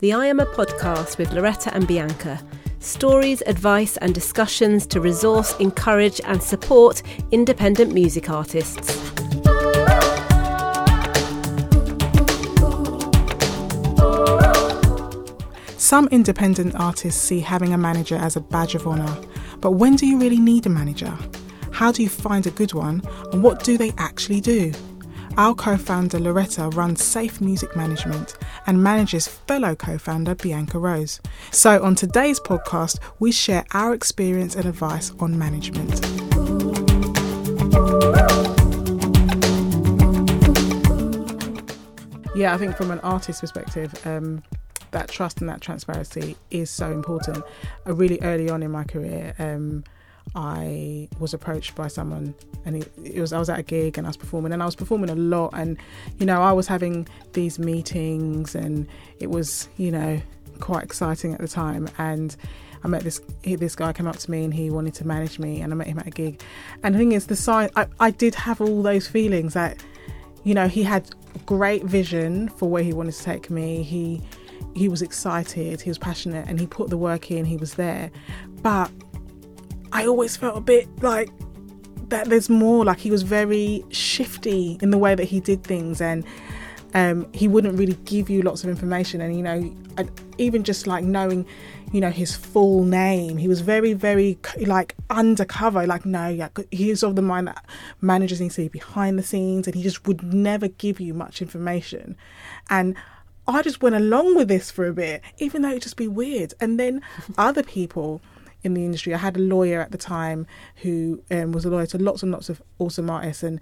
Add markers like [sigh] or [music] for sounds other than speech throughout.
the I Am a podcast with Loretta and Bianca. Stories, advice, and discussions to resource, encourage, and support independent music artists. Some independent artists see having a manager as a badge of honour, but when do you really need a manager? How do you find a good one, and what do they actually do? Our co founder Loretta runs Safe Music Management and manages fellow co founder Bianca Rose. So, on today's podcast, we share our experience and advice on management. Yeah, I think from an artist perspective, um, that trust and that transparency is so important. Uh, really early on in my career, um, I was approached by someone, and it, it, was I was at a gig and I was performing, and I was performing a lot, and you know I was having these meetings, and it was you know quite exciting at the time, and. I met this this guy came up to me and he wanted to manage me and I met him at a gig. And the thing is the sign I, I did have all those feelings that you know he had great vision for where he wanted to take me. He he was excited he was passionate and he put the work in he was there. But I always felt a bit like that there's more. Like he was very shifty in the way that he did things, and um, he wouldn't really give you lots of information. And you know, even just like knowing, you know, his full name, he was very, very like undercover. Like no, yeah, he's of the mind that managers need to be behind the scenes, and he just would never give you much information. And I just went along with this for a bit, even though it just be weird. And then other people in the industry. I had a lawyer at the time who um, was a lawyer to lots and lots of awesome artists, and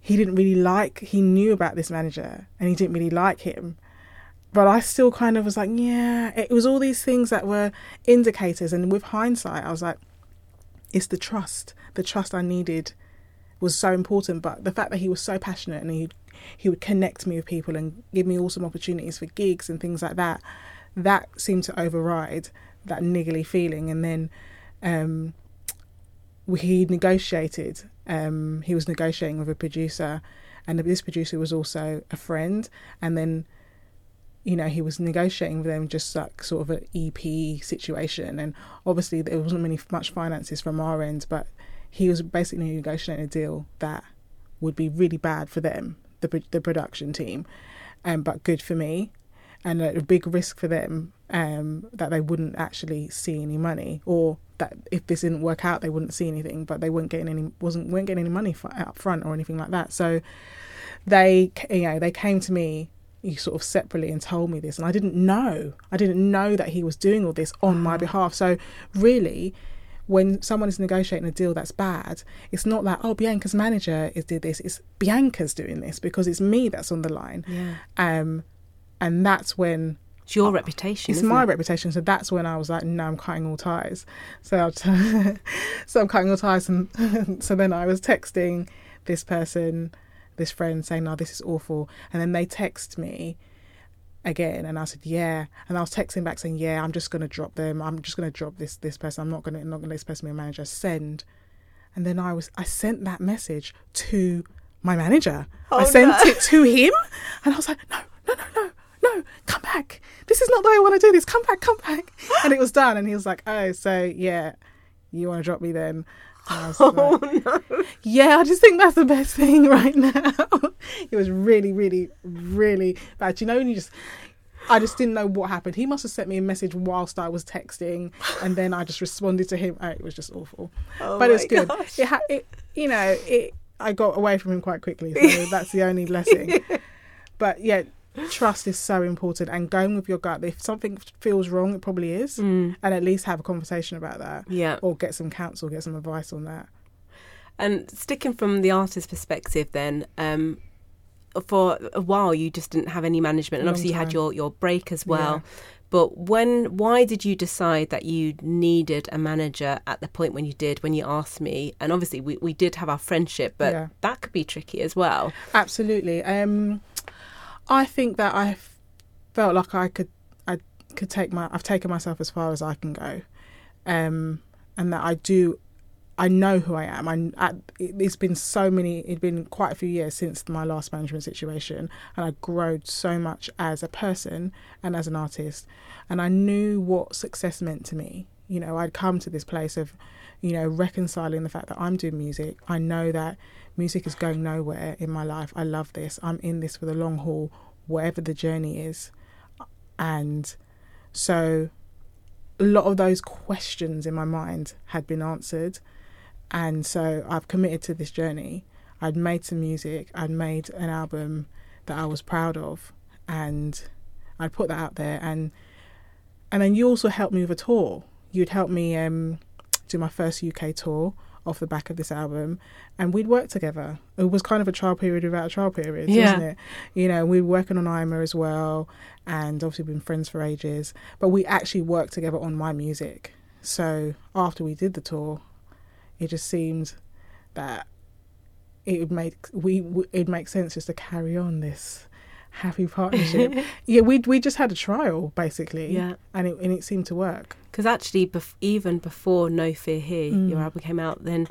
he didn't really like. He knew about this manager, and he didn't really like him. But I still kind of was like, yeah. It was all these things that were indicators, and with hindsight, I was like, it's the trust. The trust I needed was so important. But the fact that he was so passionate and he he would connect me with people and give me awesome opportunities for gigs and things like that, that seemed to override that niggly feeling, and then um, he negotiated. Um, he was negotiating with a producer, and this producer was also a friend, and then you know, he was negotiating with them just like sort of an EP situation. And obviously, there wasn't many much finances from our end, but he was basically negotiating a deal that would be really bad for them, the the production team, um, but good for me, and a big risk for them um, that they wouldn't actually see any money, or that if this didn't work out, they wouldn't see anything, but they weren't getting any wasn't weren't getting any money for, up front or anything like that. So they you know they came to me sort of separately and told me this, and I didn't know I didn't know that he was doing all this on my behalf. So really. When someone is negotiating a deal that's bad, it's not like oh Bianca's manager is did this. It's Bianca's doing this because it's me that's on the line. Yeah. Um, and that's when it's your reputation. It's my it? reputation. So that's when I was like, no, I'm cutting all ties. So, [laughs] so I'm cutting all ties. And [laughs] so then I was texting this person, this friend, saying, no, this is awful. And then they text me again, and I said, yeah. And I was texting back saying, yeah, I'm just gonna drop them. I'm just gonna drop this this person. I'm not gonna not gonna let this person be a manager. Send. And then I was I sent that message to my manager. Oh, I sent no. it to him, and I was like, no, no, no, no no, come back. This is not the way I want to do this. Come back, come back. And it was done. And he was like, oh, so yeah, you want to drop me then? [laughs] Oh like, no! Yeah, I just think that's the best thing [laughs] right now. [laughs] it was really, really, really bad. You know, when you just, I just didn't know what happened. He must have sent me a message whilst I was texting, and then I just responded to him. Oh, it was just awful, oh but it's good. Gosh. It, ha- it, you know, it. I got away from him quite quickly, so that's the only blessing. But yeah, trust is so important and going with your gut if something feels wrong it probably is mm. and at least have a conversation about that. Yeah. Or get some counsel get some advice on that. And sticking from the artist's perspective then um, for a while you just didn't have any management and Long obviously you had your, your break as well. Yeah. but when why did you decide that you needed a manager at the point when you did when you asked me? And obviously we, we did have our friendship but Yeah. that could be tricky as well. Absolutely. Um i think that i felt like i could i could take my i've taken myself as far as i can go um and that i do I know who I am. I, I, it's been so many, it's been quite a few years since my last management situation, and I grown so much as a person and as an artist. And I knew what success meant to me. You know, I'd come to this place of, you know, reconciling the fact that I'm doing music. I know that music is going nowhere in my life. I love this. I'm in this for the long haul, whatever the journey is. And so a lot of those questions in my mind had been answered and so I've committed to this journey. I'd made some music, I'd made an album that I was proud of, and I'd put that out there. And and then you also helped me with a tour. You'd help me um, do my first UK tour off the back of this album, and we'd work together. It was kind of a trial period without a trial period, yeah. isn't it? You know, we were working on Ima as well, and obviously been friends for ages. But we actually worked together on my music. So after we did the tour, it just seemed that it would make we it make sense just to carry on this happy [laughs] partnership. yeah, we we just had a trial basically, yeah, and it and it seemed to work. Because actually, bef- even before No Fear Here, mm. your album came out, then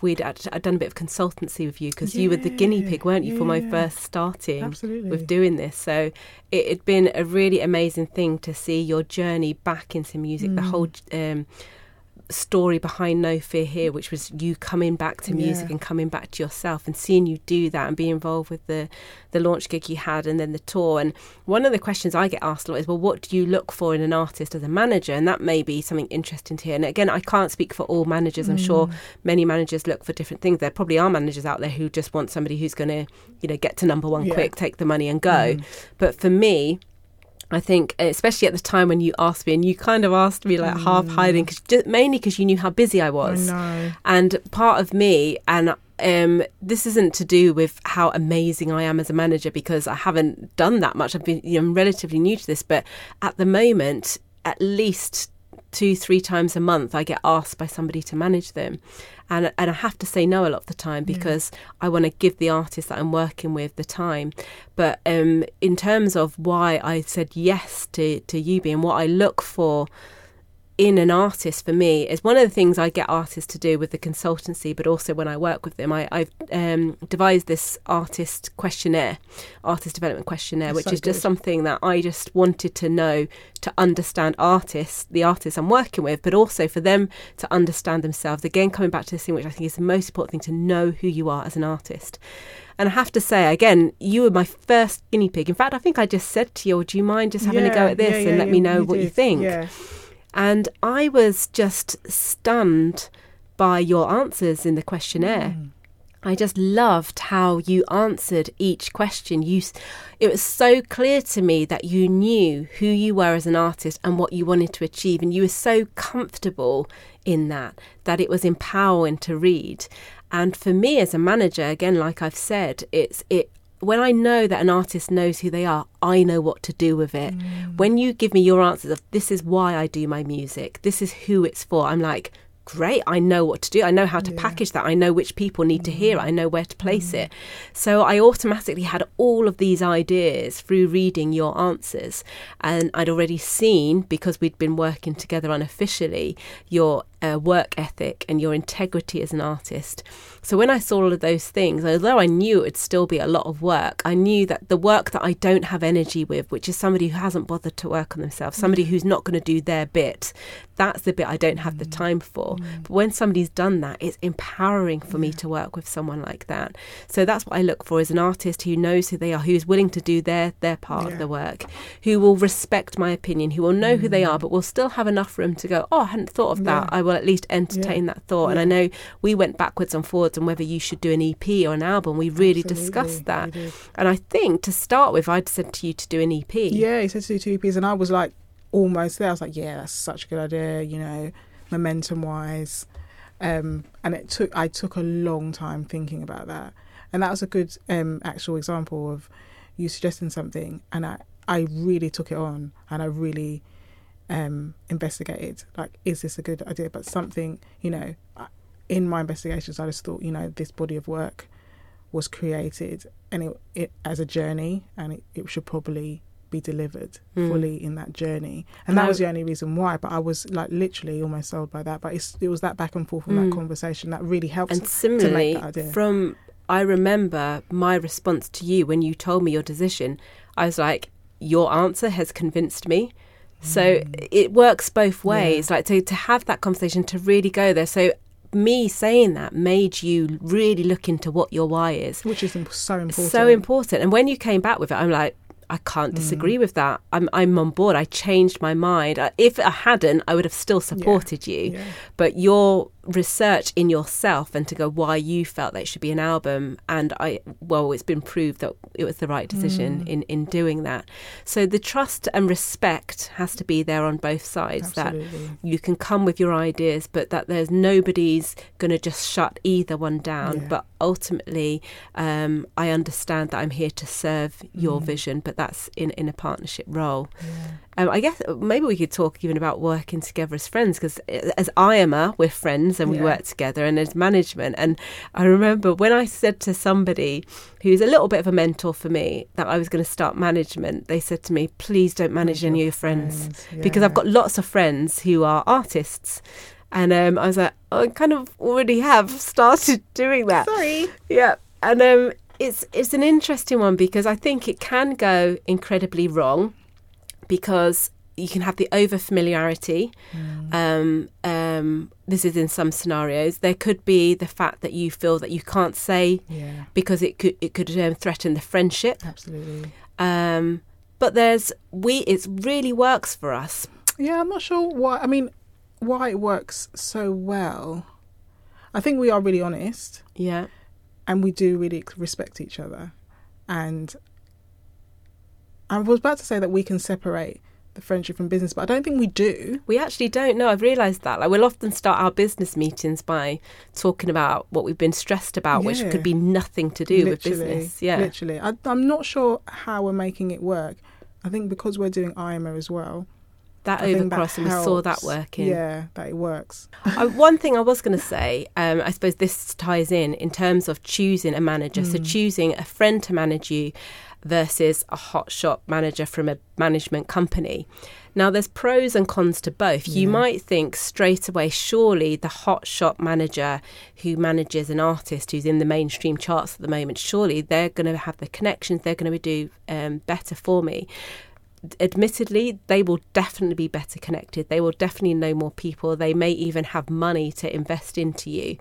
we'd actually, I'd done a bit of consultancy with you because yeah, you were the guinea pig, weren't you, yeah, for my first starting Absolutely. with doing this. So it had been a really amazing thing to see your journey back into music, mm. the whole. Um, story behind No Fear Here, which was you coming back to music yeah. and coming back to yourself and seeing you do that and be involved with the the launch gig you had and then the tour. And one of the questions I get asked a lot is, well, what do you look for in an artist as a manager? And that may be something interesting to hear. And again, I can't speak for all managers. I'm mm. sure many managers look for different things. There probably are managers out there who just want somebody who's going to, you know, get to number one yeah. quick, take the money and go. Mm. But for me, I think, especially at the time when you asked me, and you kind of asked me like mm. half hiding, cause, just, mainly because you knew how busy I was. I and part of me, and um, this isn't to do with how amazing I am as a manager because I haven't done that much. I've been, you know, I'm relatively new to this, but at the moment, at least two, three times a month, I get asked by somebody to manage them and and I have to say no a lot of the time because yeah. I want to give the artist that I'm working with the time. But um, in terms of why I said yes to to Yubi and what I look for in an artist for me is one of the things I get artists to do with the consultancy, but also when I work with them, I, have um, devised this artist questionnaire, artist development questionnaire, That's which so is good. just something that I just wanted to know to understand artists, the artists I'm working with, but also for them to understand themselves. Again, coming back to this thing, which I think is the most important thing to know who you are as an artist. And I have to say, again, you were my first guinea pig. In fact, I think I just said to you, Do you mind just having yeah, a go at this yeah, and yeah, let me know you what did. you think? And I was just stunned by your answers in the questionnaire. Mm. I just loved how you answered each question. You, it was so clear to me that you knew who you were as an artist and what you wanted to achieve, and you were so comfortable in that that it was empowering to read. And for me as a manager, again, like I've said, it's it when I know that an artist knows who they are, I know what to do with it. Mm. When you give me your answers of this is why I do my music, this is who it's for, I'm like, great, I know what to do. I know how to yeah. package that. I know which people need mm. to hear it. I know where to place mm. it. So I automatically had all of these ideas through reading your answers. And I'd already seen, because we'd been working together unofficially, your uh, work ethic and your integrity as an artist. So when I saw all of those things, although I knew it would still be a lot of work, I knew that the work that I don't have energy with, which is somebody who hasn't bothered to work on themselves, somebody mm. who's not going to do their bit, that's the bit I don't have the mm. time for. Mm. But when somebody's done that, it's empowering for me to work with someone like that. So that's what I look for as an artist who knows who they are, who is willing to do their their part yeah. of the work, who will respect my opinion, who will know who they are, but will still have enough room to go, oh, I hadn't thought of that. I will at least entertain that thought. And I know we went backwards and forwards on whether you should do an EP or an album. We really Absolutely, discussed that. And I think to start with, I'd said to you to do an EP. Yeah, he said to do two EPs, and I was like almost there. I was like, yeah, that's such a good idea, you know, momentum wise. Um, and it took I took a long time thinking about that, and that was a good um, actual example of you suggesting something, and I I really took it on, and I really um, investigated like, is this a good idea? But something, you know, in my investigations, I just thought, you know, this body of work was created and it, it as a journey, and it, it should probably be delivered Mm. fully in that journey, and that was the only reason why. But I was like literally almost sold by that. But it's, it was that back and forth and Mm. that conversation that really helped. And similarly, that idea. from I remember my response to you when you told me your decision. I was like, "Your answer has convinced me." So it works both ways. Like to to have that conversation, to really go there. So me saying that made you really look into what your why is. which is so important. So important. And when you came back with it, I'm like, I can't Mm. disagree with that. I'm I'm on board. I changed my mind. If I hadn't, I would have still supported you. Yeah. But your research in yourself and to go why you felt that it should be an album, and I well, it's been proved that it was the right decision Mm. in in doing that. So the trust and respect has to be there on both sides. That you can come with your ideas, but that there's nobody's going to just shut either one down. Yeah. But ultimately, um, I understand that I'm here to serve your Mm. vision, but that's in, in a partnership role. Yeah. Um, I guess maybe we could talk even about working together as friends because as IAMA, we're friends and we Yeah. work together, and as management. And I remember when I said to somebody who's a little bit of a mentor for me that I was going to start management, they said to me, please don't manage any of your friends because I've got lots of friends who are artists. And um, I was like, oh, I kind of already have started [laughs] doing that. Sorry. Yeah, and um, it's it's an interesting one because I think it can go incredibly wrong because you can have the over familiarity. Um, um, this is in some scenarios. There could be the fact that you feel that you can't say Yeah. because it could it could um, threaten the friendship. Absolutely. Um, but there's we it really works for us. Yeah, I'm not sure why. I mean, why it works so well. I think we are really honest Yeah, and we do really respect each other. And I was about to say that we can separate the friendship from business, but I don't think we do. we actually don't know. I've realised that. Like we'll often start our business meetings by talking about what we've been stressed about, which could be nothing to do with business. Yeah. Literally. I, I'm not sure how we're making it work. I think because we're doing IMO as well. that I that overcross and we saw that working. Yeah, that it works. I, one thing I was going to say, um, I suppose this ties in in terms of choosing a manager. So Mm. choosing a friend to manage you versus a hot shop manager from a management company. Now, there's pros and cons to both. You might think straight away, surely the hot shop manager who manages an artist who's in the mainstream charts at the moment, surely they're going to have the connections, they're going to do um, better for me admittedly, they will definitely be better connected. They will definitely know more people. They may even have money to invest into you.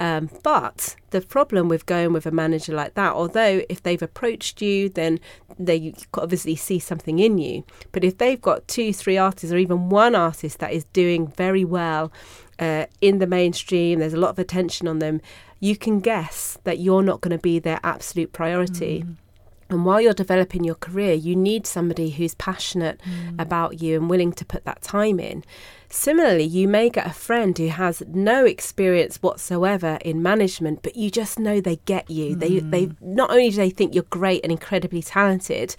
Um, but the problem with going with a manager like that, although if they've approached you, then they obviously see something in you. But if they've got two, three artists, or even one artist that is doing very well uh, in the mainstream, there's a lot of attention on them, you can guess that you're not going to be their absolute priority. And while you're developing your career, you need somebody who's passionate about you and willing to put that time in. Similarly, you may get a friend who has no experience whatsoever in management, but you just know they get you. They hmm. they not only do they think you're great and incredibly talented,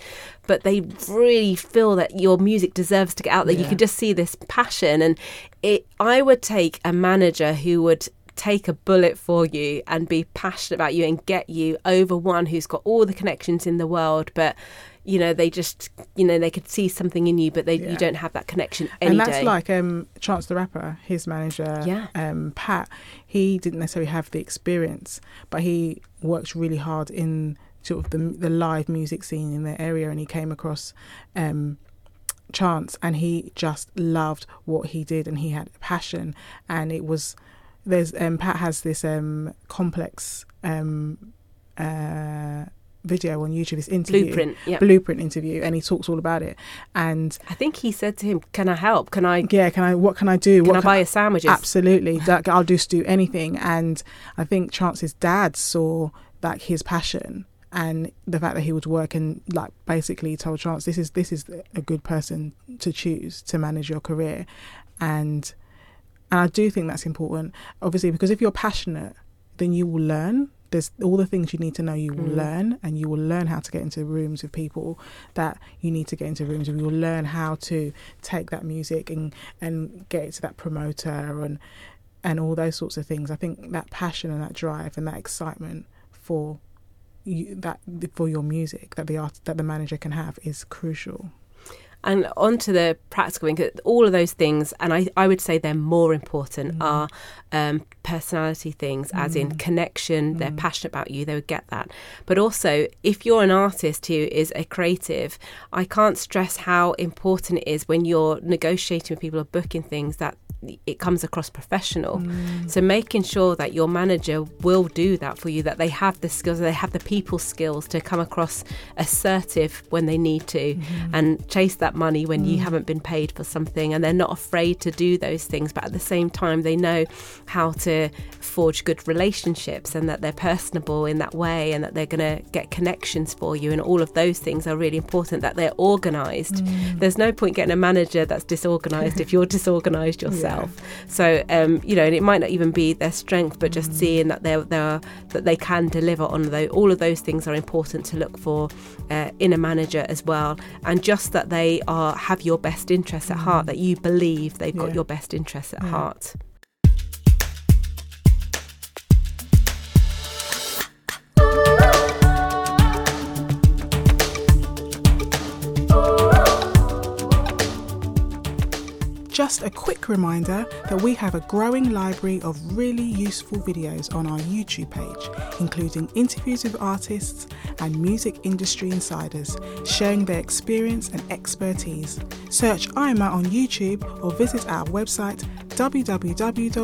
but they really feel that your music deserves to get out there. You can just see this passion, and it. I would take a manager who would take a bullet for you and be passionate about you and get you over one who's got all the connections in the world but you know they just you know they could see something in you but they Yeah. you don't have that connection and that's day like um, Chance the Rapper, his manager, Yeah. um, Pat. He didn't necessarily have the experience, but he worked really hard in sort of the the live music scene in the area, and he came across um, Chance, and he just loved what he did, and he had a passion, and it was there's um, Pat has this um, complex um, uh, video on YouTube, this interview. blueprint Blueprint interview, and he talks all about it. And i think he said to him can i help can i yeah, can I? What can I do? can what i buy a sandwiches Absolutely, [laughs] I'll just do anything. And I think Chance's dad saw like his passion and the fact that he would work and like basically told Chance this is this is a good person to choose to manage your career, and and I do think that's important. Obviously, because if you're passionate, then you will learn. There's all the things you need to know. You will Mm. learn, and you will learn how to get into rooms with people that you need to get into rooms with. You will learn how to take that music and and get it to that promoter and and all those sorts of things. I think that passion and that drive and that excitement for you, that for your music that the art that the manager can have is crucial. And onto the practical all of those things, and I, I would say they're more important, mm. are um, personality things, mm. as in mm. connection, mm. they're passionate about you, they would get that. But also, if you're an artist who is a creative, I can't stress how important it is when you're negotiating with people or booking things that it comes across professional. Mm. So making sure that your manager will do that for you, that they have the skills, they have the people skills to come across assertive when they need to mm-hmm. and chase that money when mm. you haven't been paid for something. And they're not afraid to do those things, but at the same time, they know how to forge good relationships and that they're personable in that way and that they're going to get connections for you. And all of those things are really important, that they're organized. Mm. There's no point getting a manager that's disorganized if you're [laughs] disorganized yourself. Yeah. So um, you know, and it might not even be their strength, but just seeing that they're, they're that they can deliver on those. All of those things are important to look for uh, in a manager as well, and just that they are have your best interests at heart. That you believe they've got your best interests at yeah. heart. Just a quick reminder that we have a growing library of really useful videos on our YouTube page, including interviews with artists and music industry insiders sharing their experience and expertise. Search IMA on YouTube or visit our website www.ima.co.uk.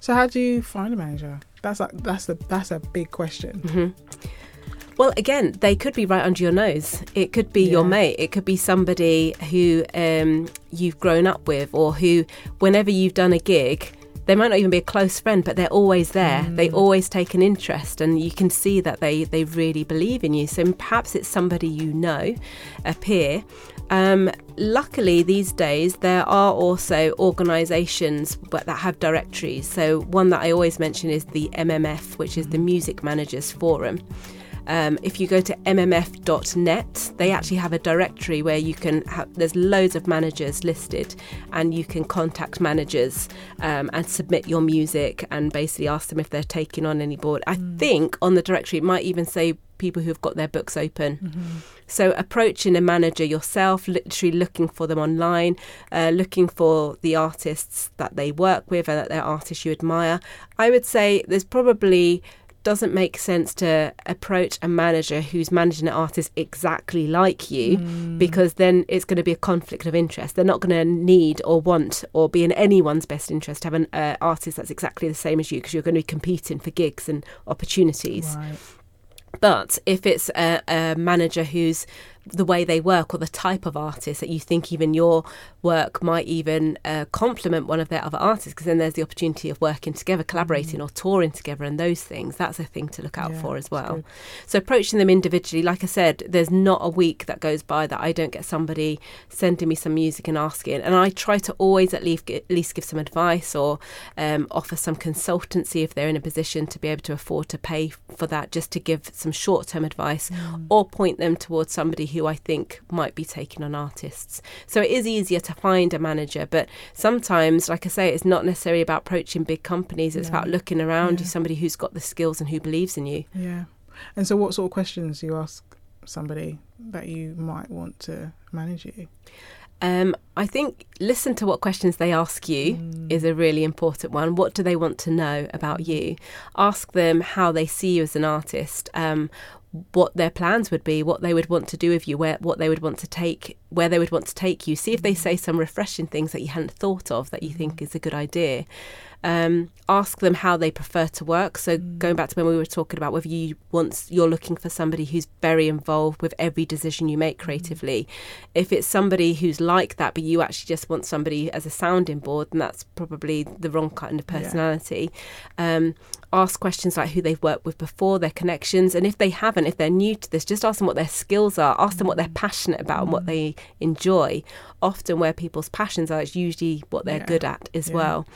So, how do you find a manager? That's a, that's a that's a big question. Mm-hmm. Well, again, they could be right under your nose. It could be yeah. your mate. It could be somebody who um, you've grown up with, or who, whenever you've done a gig, they might not even be a close friend, but they're always there. Mm. They always take an interest, and you can see that they they really believe in you. So perhaps it's somebody you know, a peer. Um, luckily, these days there are also organisations that have directories. So one that I always mention is the MMF, which is the Music Managers Forum. Um, if you go to mmf.net, they actually have a directory where you can have, there's loads of managers listed, and you can contact managers um, and submit your music and basically ask them if they're taking on any board. I mm. think on the directory it might even say people who've got their books open. Mm-hmm. So approaching a manager yourself, literally looking for them online, uh, looking for the artists that they work with and that they're artists you admire. I would say there's probably doesn't make sense to approach a manager who's managing an artist exactly like you mm. because then it's going to be a conflict of interest. They're not going to need or want or be in anyone's best interest to have an uh, artist that's exactly the same as you because you're going to be competing for gigs and opportunities. Right. But if it's a, a manager who's the way they work or the type of artist that you think even your work might even uh, complement one of their other artists because then there's the opportunity of working together collaborating mm. or touring together and those things that's a thing to look out yeah, for as well so approaching them individually like i said there's not a week that goes by that i don't get somebody sending me some music and asking and i try to always at least, at least give some advice or um, offer some consultancy if they're in a position to be able to afford to pay for that just to give some short-term advice mm. or point them towards somebody who who I think might be taking on artists. So it is easier to find a manager, but sometimes, like I say, it's not necessarily about approaching big companies. It's yeah. about looking around yeah. you, somebody who's got the skills and who believes in you. Yeah. And so, what sort of questions do you ask somebody that you might want to manage you? Um, I think listen to what questions they ask you mm. is a really important one. What do they want to know about you? Ask them how they see you as an artist. Um, what their plans would be, what they would want to do with you, where what they would want to take, where they would want to take you. See if they mm. say some refreshing things that you hadn't thought of that you think mm. is a good idea. Um, ask them how they prefer to work. So mm. going back to when we were talking about whether you once you're looking for somebody who's very involved with every decision you make mm. creatively. Mm. If it's somebody who's like that, but you actually just want somebody as a sounding board, then that's probably the wrong kind of personality. Yeah. Um, ask questions like who they've worked with before, their connections, and if they haven't, if they're new to this, just ask them what their skills are, ask them what they're mm. passionate about and what mm. they enjoy. Often, where people's passions are, it's usually what they're yeah. good at as yeah. well.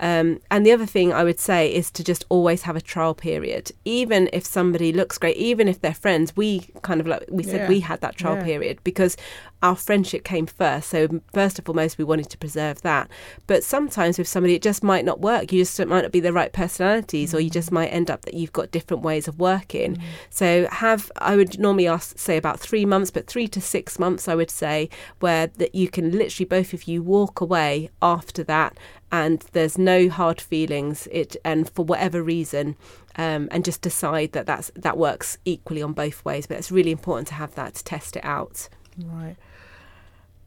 Um, and the other thing I would say is to just always have a trial period. Even if somebody looks great, even if they're friends, we kind of like we said Yeah. we had that trial Yeah. period because our friendship came first. So first and foremost, we wanted to preserve that. But sometimes with somebody, it just might not work. You just might not be the right personalities, or you just might end up that you've got different ways of working. So have I would normally ask say about three months, but three to six months I would say where that you can literally both of you walk away after that and there's no hard feelings it and for whatever reason um, and just decide that that's that works equally on both ways but it's really important to have that to test it out Right.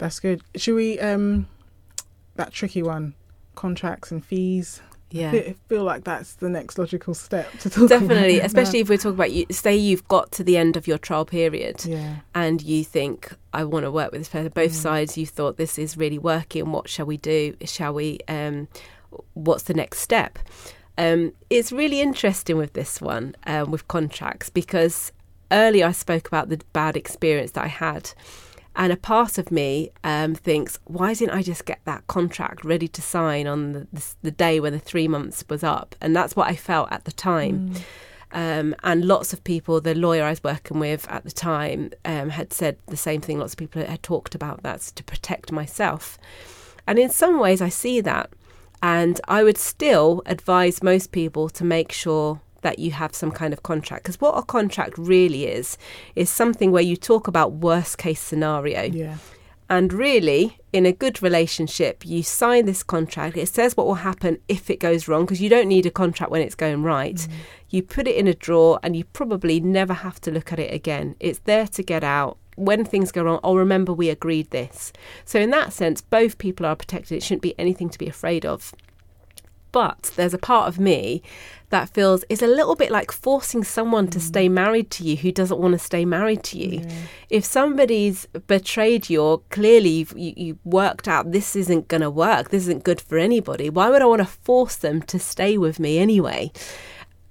That's good. Should we um that tricky one, contracts and fees? yeah I feel like that's the next logical step to talk definitely especially if we're talking about you say you've got to the end of your trial period Yeah. and you think I want to work with this person. Both Mm. sides, you thought this is really working. What shall we do? Shall we? Um, what's the next step? Um, it's really interesting with this one um, with contracts because earlier I spoke about the bad experience that I had. And a part of me um, thinks, why didn't I just get that contract ready to sign on the, the, the day when the three months was up? And that's what I felt at the time. Mm. Um, and lots of people, the lawyer I was working with at the time, um, had said the same thing. Lots of people had talked about that to protect myself. And in some ways, I see that. And I would still advise most people to make sure that you have some kind of contract. Because what a contract really is, is something where you talk about worst case scenario. Yeah. And really, in a good relationship, you sign this contract. It says what will happen if it goes wrong, because you don't need a contract when it's going right. Mm. You put it in a drawer and you probably never have to look at it again. It's there to get out. When things go wrong, oh, remember we agreed this. So, in that sense, both people are protected. It shouldn't be anything to be afraid of. But there's a part of me that feels it's a little bit like forcing someone to stay mm. married to you who doesn't want to stay married to you. If somebody's betrayed you or clearly you've, you, you worked out this isn't going to work, this isn't good for anybody, why would I want to force them to stay with me anyway?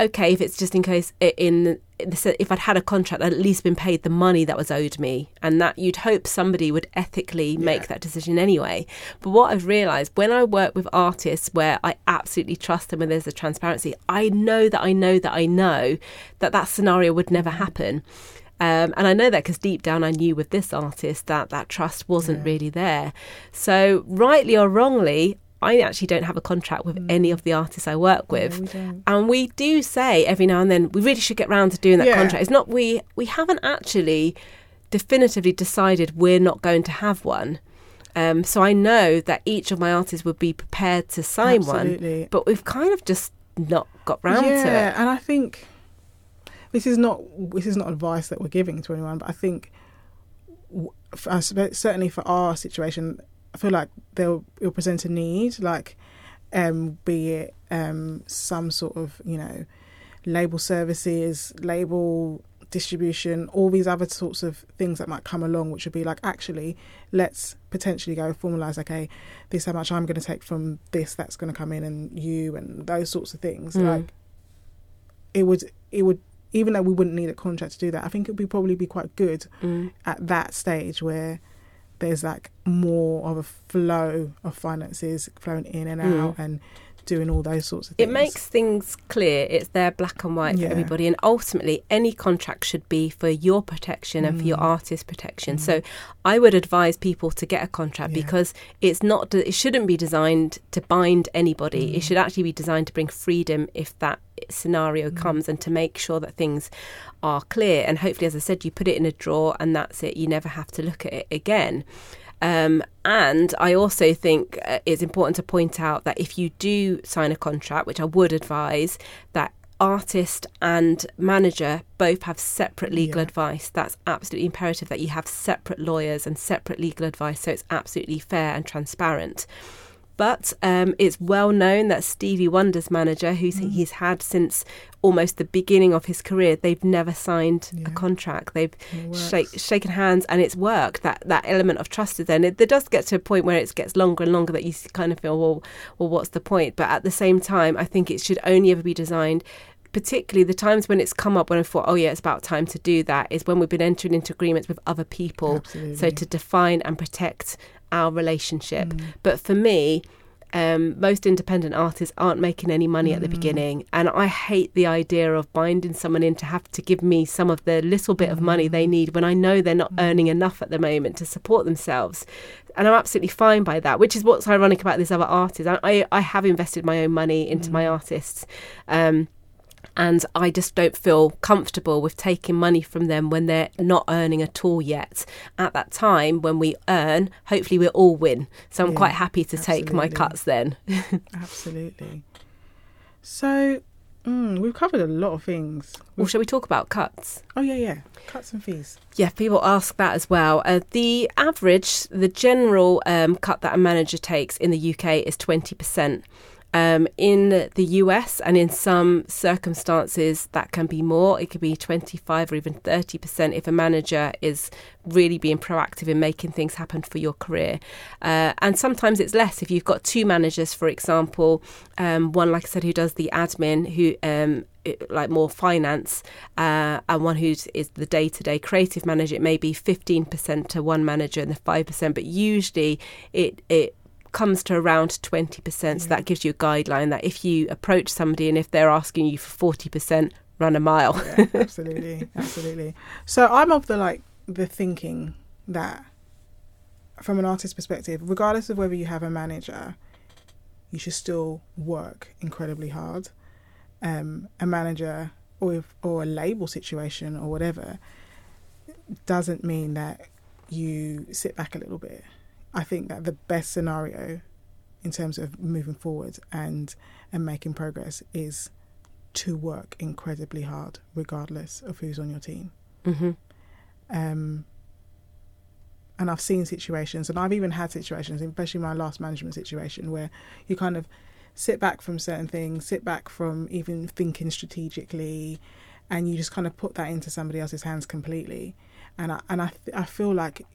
Okay, if it's just in case in if I'd had a contract, I'd at least been paid the money that was owed me, and that you'd hope somebody would ethically make Yeah. that decision anyway. But what I've realised when I work with artists where I absolutely trust them and there's a transparency, I know that I know that I know that that scenario would never happen. Um, and I know that because deep down I knew with this artist that that trust wasn't Yeah. really there. So, rightly or wrongly, I actually don't have a contract with any of the artists I work with. Mm. we and we do say every now and then we really should get round to doing that Yeah. contract. It's not we we haven't actually definitively decided we're not going to have one. Um, so I know that each of my artists would be prepared to sign one, Absolutely. but we've kind of just not got round yeah, to it. Yeah, and I think this is not this is not advice that we're giving to anyone, but I think I certainly for our situation, I feel like they'll it'll present a need, like um, be it um, some sort of you know label services, label distribution, all these other sorts of things that might come along, which would be like actually let's potentially go formalize. Okay, this is how much I'm going to take from this that's going to come in, and you and those sorts of things. Mm. Like it would it would even though we wouldn't need a contract to do that, I think it would be probably be quite good Mm. at that stage where there's like more of a flow of finances flowing in and Mm. out and doing all those sorts of things. It makes things clear. It's there black and white Yeah. for everybody. And ultimately, any contract should be for your protection and for your Mm. artist protection. Mm. So I would advise people to get a contract Yeah. because it's not, it shouldn't be designed to bind anybody. It Mm. should actually be designed to bring freedom if that scenario Mm. comes and to make sure that things are clear. And hopefully, as I said, you put it in a drawer and that's it. You never have to look at it again. Um, and I also think uh, it's important to point out that if you do sign a contract, which I would advise, that artist and manager both have separate legal Yeah. advice. That's absolutely imperative that you have separate lawyers and separate legal advice so it's absolutely fair and transparent. But um, it's well known that Stevie Wonder's manager, who Mm. he's had since almost the beginning of his career, they've never signed Yeah. a contract. They've shake, shaken hands and it's worked. That that element of trust is there. And it, does get to a point where it gets longer and longer that you kind of feel, well, well, what's the point? But at the same time, I think it should only ever be designed. Particularly the times when it's come up when I thought, oh yeah, it's about time to do that, is when we've been entering into agreements with other people. Absolutely. So to define and protect our relationship. Mm. But for me, um, most independent artists aren't making any money at the beginning, and I hate the idea of binding someone in to have to give me some of the little bit of money they need when I know they're not earning enough at the moment to support themselves. And I'm absolutely fine by that, which is what's ironic about this other artist. I, I, I have invested my own money into my artists. Um, and I just don't feel comfortable with taking money from them when they're not earning at all yet. At that time, when we earn, hopefully we all win. So I'm Yeah, quite happy to take my cuts then. [laughs] Absolutely. So mm, we've covered a lot of things. Well, shall we talk about cuts? Oh yeah, yeah. Cuts and fees. Yeah, people ask that as well. Uh, the average, the general um, cut that a manager takes in the UK is 20%. Um, in the US and in some circumstances, that can be more. It could be 25 or even 30% if a manager is really being proactive in making things happen for your career. Uh, and sometimes it's less if you've got two managers, for example, um, one, like I said, who does the admin, who um, like more finance, uh, and one who's the day to day creative manager. It may be 15% to one manager and the 5%, but usually it, it comes to around 20%. So that gives you a guideline that if you approach somebody and if they're asking you for 40%, run a mile. Yeah, absolutely, [laughs] absolutely. So I'm of the like the thinking that from an artist perspective, regardless of whether you have a manager, you should still work incredibly hard. Um, a manager or if, or a label situation or whatever doesn't mean that you sit back a little bit. I think that the best scenario in terms of moving forward and and making progress is to work incredibly hard regardless of who's on your team. hmm Um, and I've seen situations, and I've even had situations, especially my last management situation, where you kind of sit back from certain things, sit back from even thinking strategically, and you just kind of put that into somebody else's hands completely. And I and I I feel like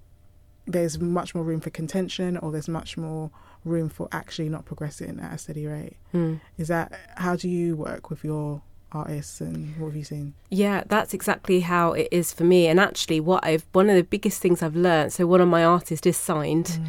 there's much more room for contention, or there's much more room for actually not progressing at a steady rate. Mm. Is that how do you work with your artists, and what have you seen? Yeah, that's exactly how it is for me. And actually, what I've one of the biggest things I've learned. So one of my artists is signed,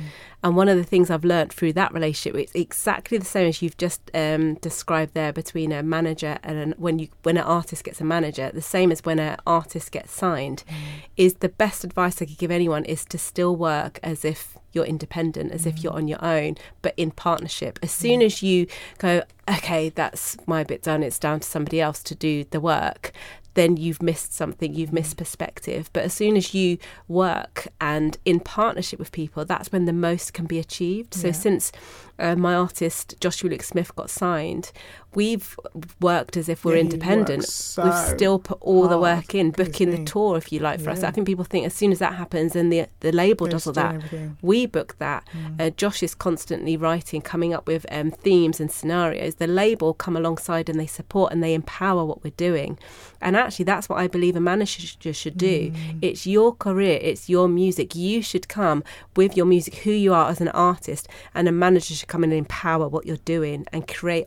and one of the things I've learned through that relationship it's exactly the same as you've just um, described there between a manager and an, when you when an artist gets a manager. The same as when an artist gets signed. Mm. Is the best advice I could give anyone is to still work as if you're independent, as if mm. you're on your own, but in partnership. As mm. soon as you go, okay, that's my bit done. It's down to somebody else to do the work then you've missed something, you've missed perspective. But as soon as you work and in partnership with people, that's when the most can be achieved. So Yeah. since uh, my artist Joshua Luke Smith got signed, we've worked as if we're Yeah, independent. so we've still put all the work in, booking the tour, if you like, for us. I think people think as soon as that happens and the the label They're does all that, everything. we book that. Mm. Uh, Josh is constantly writing, coming up with um, themes and scenarios. The label come alongside and they support and they empower what we're doing. And actually, that's what I believe a manager should do. Mm. It's your career, it's your music. You should come with your music, who you are as an artist, and a manager should come in and empower what you're doing and create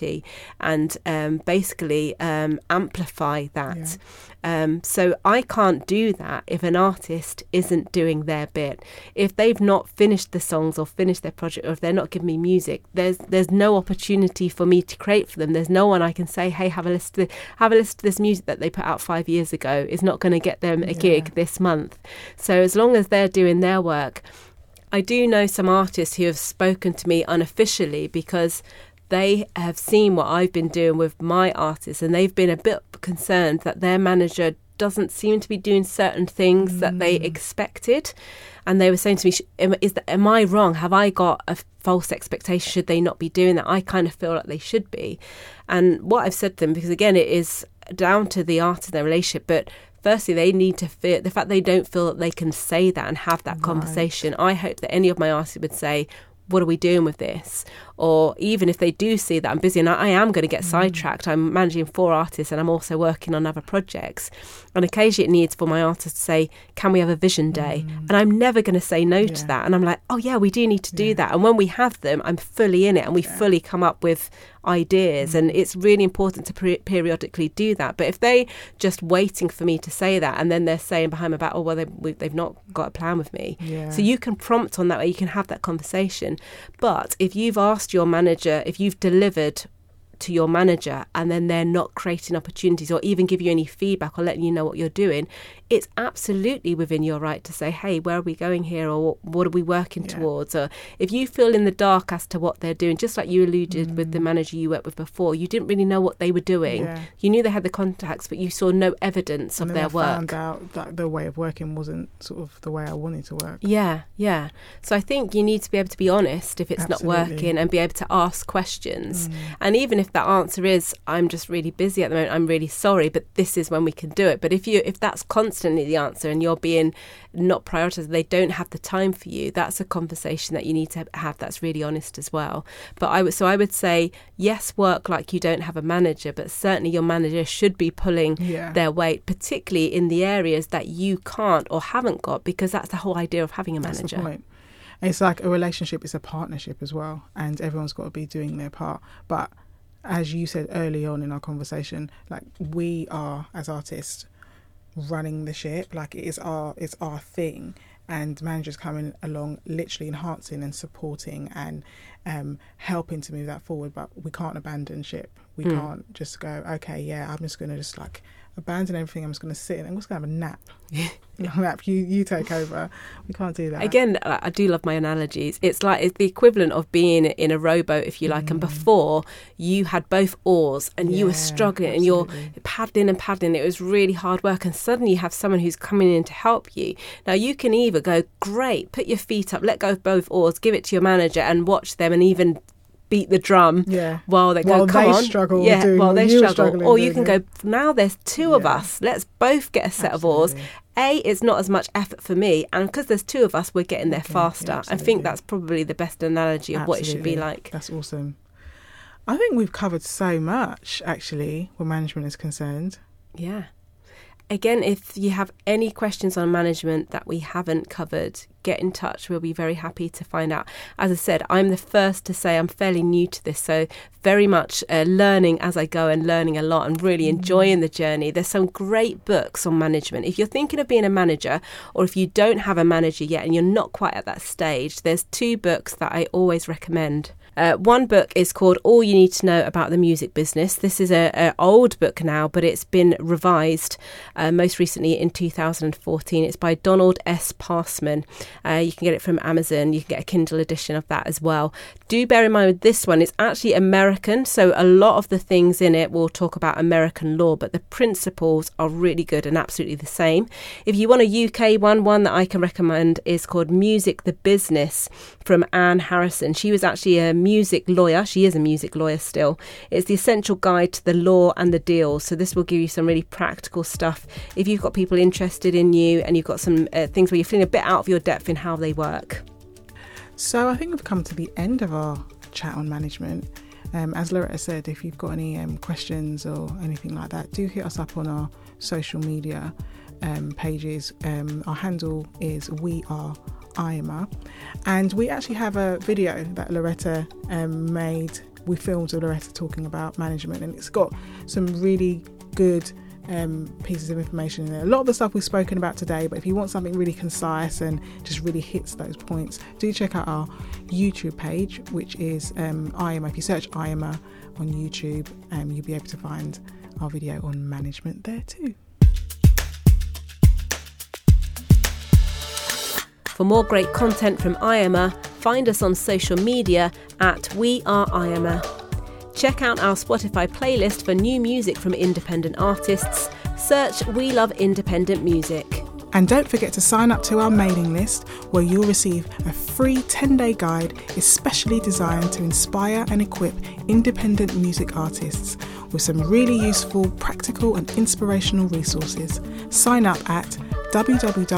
opportunity and um, basically um, amplify that. Um, so I can't do that if an artist isn't doing their bit. If they've not finished the songs or finished their project, or if they're not giving me music, there's there's no opportunity for me to create for them. There's no one I can say, hey, have a list, to, have a list to this music that they put out five years ago. Is not going to get them a Yeah. gig this month. So as long as they're doing their work, I do know some artists who have spoken to me unofficially because they have seen what I've been doing with my artists and they've been a bit concerned that their manager doesn't seem to be doing certain things that they mm. expected. And they were saying to me, am, is that, am I wrong? Have I got a false expectation? Should they not be doing that? I kind of feel like they should be. And what I've said to them, because again, it is down to the art of their relationship, but firstly, they need to feel the fact they don't feel that they can say that and have that Right. conversation. I hope that any of my artists would say, what are we doing with this? Or even if they do see that I'm busy and I, I am going to get mm. sidetracked, I'm managing four artists and I'm also working on other projects. And occasionally it needs for my artist to say, Can we have a vision day? Mm. And I'm never going to say no yeah. to that. And I'm like, Oh, yeah, we do need to do yeah. that. And when we have them, I'm fully in it and we yeah. fully come up with ideas. Mm. And it's really important to pre- periodically do that. But if they just waiting for me to say that and then they're saying behind my back, Oh, well, they, they've not got a plan with me. So you can prompt on that way, you can have that conversation. But if you've asked your manager, if you've delivered to your manager and then they're not creating opportunities or even give you any feedback or letting you know what you're doing, it's absolutely within your right to say, hey, where are we going here or what are we working yeah. towards? Or if you feel in the dark as to what they're doing, just like you alluded mm. with the mm. manager you worked with before, you didn't really know what they were doing. Yeah. You knew they had the contacts, but you saw no evidence and of their I work. found out that their way of working wasn't sort of the way I wanted to work. Yeah, yeah. So I think you need to be able to be honest if it's Absolutely. not working and be able to ask questions. Mm. And even if that answer is, I'm just really busy at the moment, I'm really sorry, but this is when we can do it. But if you if that's constantly the answer and you're being not prioritized, they don't have the time for you, that's a conversation that you need to have that's really honest as well. But I would so I would say, yes, work like you don't have a manager, but certainly your manager should be pulling yeah. their weight, particularly in the areas that you can't or haven't got, because that's the whole idea of having a manager. It's like a relationship it's a partnership as well, and everyone's got to be doing their part. But as you said early on in our conversation, like we are as artists running the ship, like it is our it's our thing, and managers coming along, literally enhancing and supporting and um, helping to move that forward. But we can't abandon ship. We mm. can't just go, okay, yeah, I'm just going to just like abandon everything. I'm just going to sit and I'm just going to have a nap. [laughs] [laughs] nap. You you take over. We can't do that. Again, I do love my analogies. It's like it's the equivalent of being in a rowboat, if you like. Mm. And before you had both oars and yeah, you were struggling absolutely. and you're paddling and paddling. It was really hard work. And suddenly you have someone who's coming in to help you. Now you can either go, great, put your feet up, let go of both oars, give it to your manager, and watch them, and even beat the drum yeah. while they while go, come they on. struggle yeah, while they struggle. Or you can go, now there's two yeah. of us. Let's both get a set absolutely. of oars. A, it's not as much effort for me. And because there's two of us, we're getting there okay. faster. Yeah, I think that's probably the best analogy of absolutely. what it should be like. That's awesome. I think we've covered so much, actually, where management is concerned. Yeah again, if you have any questions on management that we haven't covered, get in touch. We'll be very happy to find out. As I said, I'm the first to say I'm fairly new to this, so very much uh, learning as I go and learning a lot and really mm. enjoying the journey. There's some great books on management. If you're thinking of being a manager or if you don't have a manager yet and you're not quite at that stage, there's two books that I always recommend. Uh, one book is called All You Need to Know About the Music Business. This is an old book now, but it's been revised uh, most recently in 2014. It's by Donald S. Passman. Uh, you can get it from Amazon. You can get a Kindle edition of that as well. Do bear in mind with this one, it's actually American, so a lot of the things in it will talk about American law, but the principles are really good and absolutely the same. If you want a UK one, one that I can recommend is called Music the Business from Ann Harrison. She was actually a music lawyer. She is a music lawyer still. It's the essential guide to the law and the deals. So this will give you some really practical stuff. If you've got people interested in you and you've got some uh, things where you're feeling a bit out of your depth in how they work. So I think we've come to the end of our chat on management. Um, as Loretta said, if you've got any um, questions or anything like that, do hit us up on our social media um, pages. Um, our handle is We Are IAMA. And we actually have a video that Loretta um, made. We filmed with Loretta talking about management, and it's got some really good um, pieces of information in there. A lot of the stuff we've spoken about today, but if you want something really concise and just really hits those points, do check out our YouTube page, which is um, IAMA. If you search IAMA on YouTube, um, you'll be able to find our video on management there too. For more great content from IAMA, find us on social media at We Are IAMA. Check out our Spotify playlist for new music from independent artists. Search We Love Independent Music. And don't forget to sign up to our mailing list where you'll receive a free 10 day guide especially designed to inspire and equip independent music artists with some really useful, practical, and inspirational resources. Sign up at www.iama.co.uk.